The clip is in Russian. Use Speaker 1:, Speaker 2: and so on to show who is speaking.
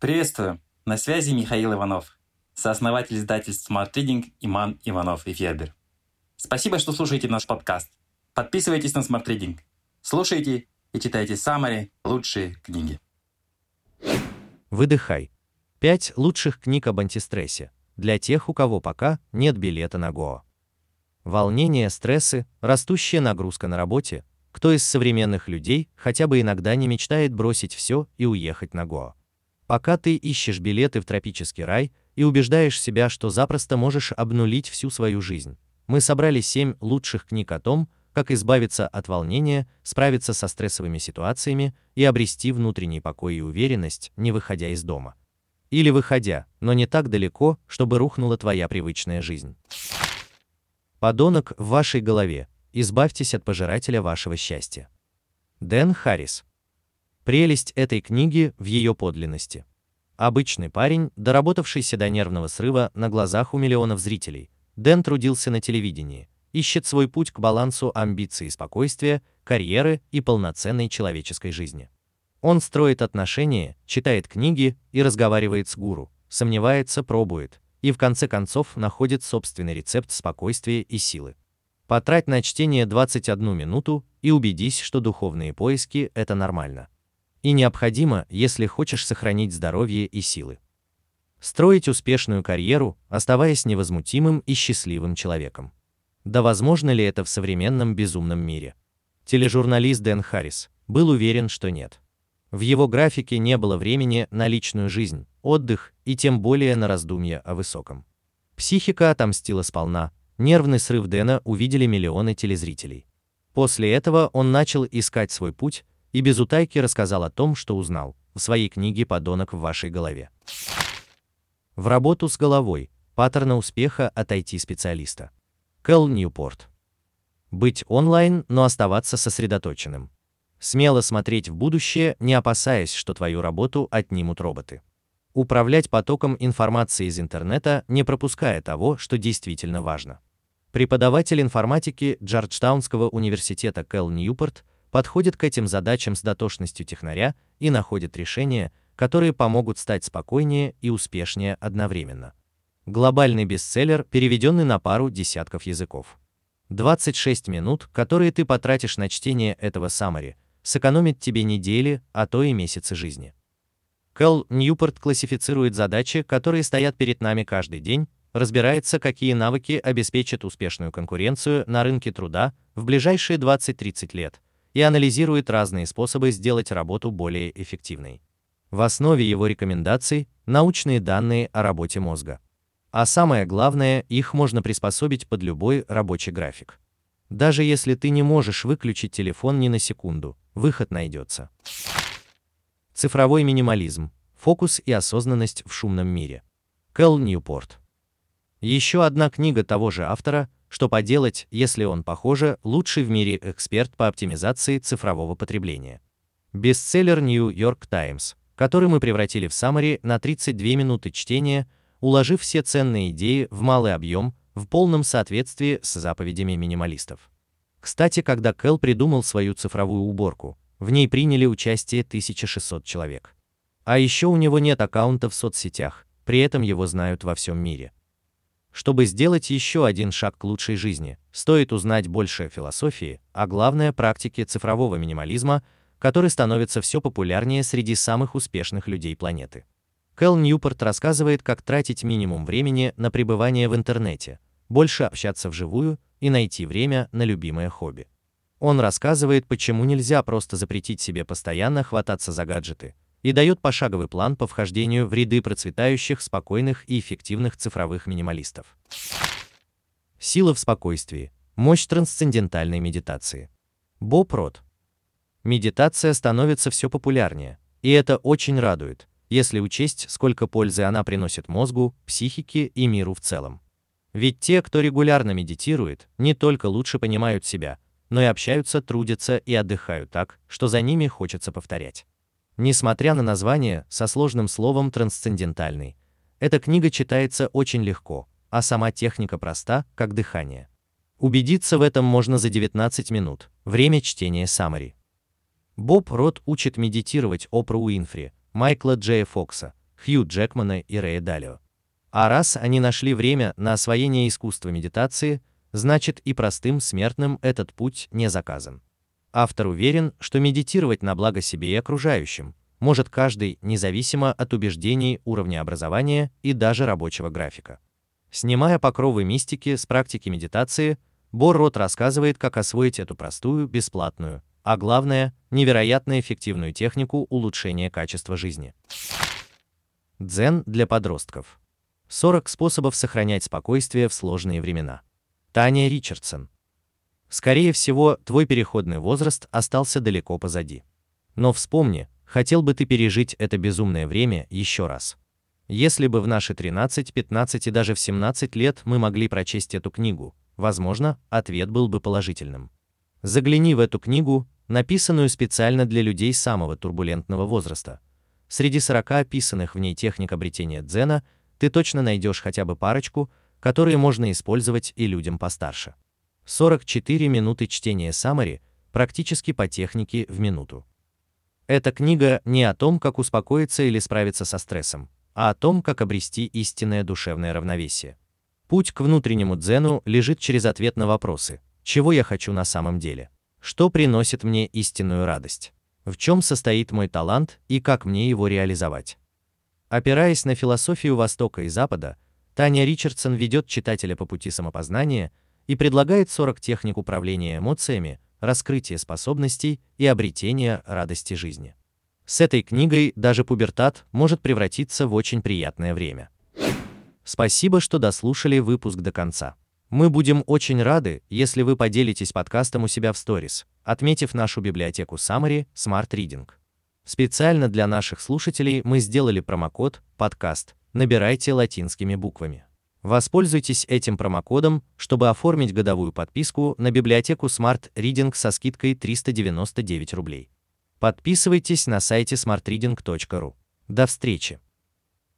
Speaker 1: Приветствую! На связи Михаил Иванов, сооснователь издательств Smart Reading Иман Иванов и Федер. Спасибо, что слушаете наш подкаст. Подписывайтесь на Smart Reading. Слушайте и читайте самые лучшие книги.
Speaker 2: Выдыхай. Пять лучших книг об антистрессе для тех, у кого пока нет билета на Гоа. Волнение, стрессы, растущая нагрузка на работе. Кто из современных людей хотя бы иногда не мечтает бросить все и уехать на Гоа? Пока ты ищешь билеты в тропический рай и убеждаешь себя, что запросто можешь обнулить всю свою жизнь, мы собрали 7 лучших книг о том, как избавиться от волнения, справиться со стрессовыми ситуациями и обрести внутренний покой и уверенность, не выходя из дома. Или выходя, но не так далеко, чтобы рухнула твоя привычная жизнь. Подонок в вашей голове. Избавьтесь от пожирателя вашего счастья. Дэн Харрис. Прелесть этой книги в ее подлинности. Обычный парень, доработавшийся до нервного срыва на глазах у миллионов зрителей, Дэн трудился на телевидении, ищет свой путь к балансу амбиций и спокойствия, карьеры и полноценной человеческой жизни. Он строит отношения, читает книги и разговаривает с гуру, сомневается, пробует, и в конце концов находит собственный рецепт спокойствия и силы. Потрать на чтение 21 минуту и убедись, что духовные поиски – это нормально и необходимо, если хочешь сохранить здоровье и силы. Строить успешную карьеру, оставаясь невозмутимым и счастливым человеком. Да возможно ли это в современном безумном мире? Тележурналист Дэн Харрис был уверен, что нет. В его графике не было времени на личную жизнь, отдых и тем более на раздумья о высоком. Психика отомстила сполна, нервный срыв Дэна увидели миллионы телезрителей. После этого он начал искать свой путь, и без утайки рассказал о том, что узнал в своей книге «Подонок в вашей голове». В работу с головой. Паттерна успеха от IT-специалиста. Кэл Ньюпорт. Быть онлайн, но оставаться сосредоточенным. Смело смотреть в будущее, не опасаясь, что твою работу отнимут роботы. Управлять потоком информации из интернета, не пропуская того, что действительно важно. Преподаватель информатики Джорджтаунского университета Кэл Ньюпорт подходит к этим задачам с дотошностью технаря и находит решения, которые помогут стать спокойнее и успешнее одновременно. Глобальный бестселлер, переведенный на пару десятков языков. 26 минут, которые ты потратишь на чтение этого саммари, сэкономит тебе недели, а то и месяцы жизни. Кэл Ньюпорт классифицирует задачи, которые стоят перед нами каждый день, разбирается, какие навыки обеспечат успешную конкуренцию на рынке труда в ближайшие 20-30 лет, и анализирует разные способы сделать работу более эффективной. В основе его рекомендаций научные данные о работе мозга. А самое главное, их можно приспособить под любой рабочий график. Даже если ты не можешь выключить телефон ни на секунду, выход найдется. Цифровой минимализм, фокус и осознанность в шумном мире. Кэл Ньюпорт. Еще одна книга того же автора что поделать, если он, похоже, лучший в мире эксперт по оптимизации цифрового потребления. Бестселлер New York Times, который мы превратили в summary на 32 минуты чтения, уложив все ценные идеи в малый объем, в полном соответствии с заповедями минималистов. Кстати, когда Кэл придумал свою цифровую уборку, в ней приняли участие 1600 человек. А еще у него нет аккаунта в соцсетях, при этом его знают во всем мире. Чтобы сделать еще один шаг к лучшей жизни, стоит узнать больше о философии, а главное практике цифрового минимализма, который становится все популярнее среди самых успешных людей планеты. Кэл Ньюпорт рассказывает, как тратить минимум времени на пребывание в интернете, больше общаться вживую и найти время на любимое хобби. Он рассказывает, почему нельзя просто запретить себе постоянно хвататься за гаджеты, и дает пошаговый план по вхождению в ряды процветающих, спокойных и эффективных цифровых минималистов. Сила в спокойствии. Мощь трансцендентальной медитации. Боб Рот. Медитация становится все популярнее, и это очень радует, если учесть, сколько пользы она приносит мозгу, психике и миру в целом. Ведь те, кто регулярно медитирует, не только лучше понимают себя, но и общаются, трудятся и отдыхают так, что за ними хочется повторять. Несмотря на название со сложным словом трансцендентальный, эта книга читается очень легко, а сама техника проста, как дыхание. Убедиться в этом можно за 19 минут. Время чтения Самари. Боб Рот учит медитировать Опру Уинфри, Майкла Джея Фокса, Хью Джекмана и Рэя Далио. А раз они нашли время на освоение искусства медитации, значит и простым смертным этот путь не заказан. Автор уверен, что медитировать на благо себе и окружающим может каждый, независимо от убеждений, уровня образования и даже рабочего графика. Снимая покровы мистики с практики медитации, Боррот рассказывает, как освоить эту простую, бесплатную, а главное, невероятно эффективную технику улучшения качества жизни. Дзен для подростков. 40 способов сохранять спокойствие в сложные времена. Таня Ричардсон. Скорее всего, твой переходный возраст остался далеко позади. Но вспомни, хотел бы ты пережить это безумное время еще раз. Если бы в наши 13, 15 и даже в 17 лет мы могли прочесть эту книгу, возможно, ответ был бы положительным. Загляни в эту книгу, написанную специально для людей самого турбулентного возраста. Среди 40 описанных в ней техник обретения дзена ты точно найдешь хотя бы парочку, которые можно использовать и людям постарше. 44 минуты чтения Самари практически по технике в минуту. Эта книга не о том, как успокоиться или справиться со стрессом, а о том, как обрести истинное душевное равновесие. Путь к внутреннему дзену лежит через ответ на вопросы: чего я хочу на самом деле? Что приносит мне истинную радость? В чем состоит мой талант и как мне его реализовать? Опираясь на философию Востока и Запада, Таня Ричардсон ведет читателя по пути самопознания и предлагает 40 техник управления эмоциями, раскрытия способностей и обретения радости жизни. С этой книгой даже пубертат может превратиться в очень приятное время. Спасибо, что дослушали выпуск до конца. Мы будем очень рады, если вы поделитесь подкастом у себя в сторис, отметив нашу библиотеку Summary Smart Reading. Специально для наших слушателей мы сделали промокод «Подкаст». Набирайте латинскими буквами. Воспользуйтесь этим промокодом, чтобы оформить годовую подписку на библиотеку Smart Reading со скидкой 399 рублей. Подписывайтесь на сайте smartreading.ru. До встречи!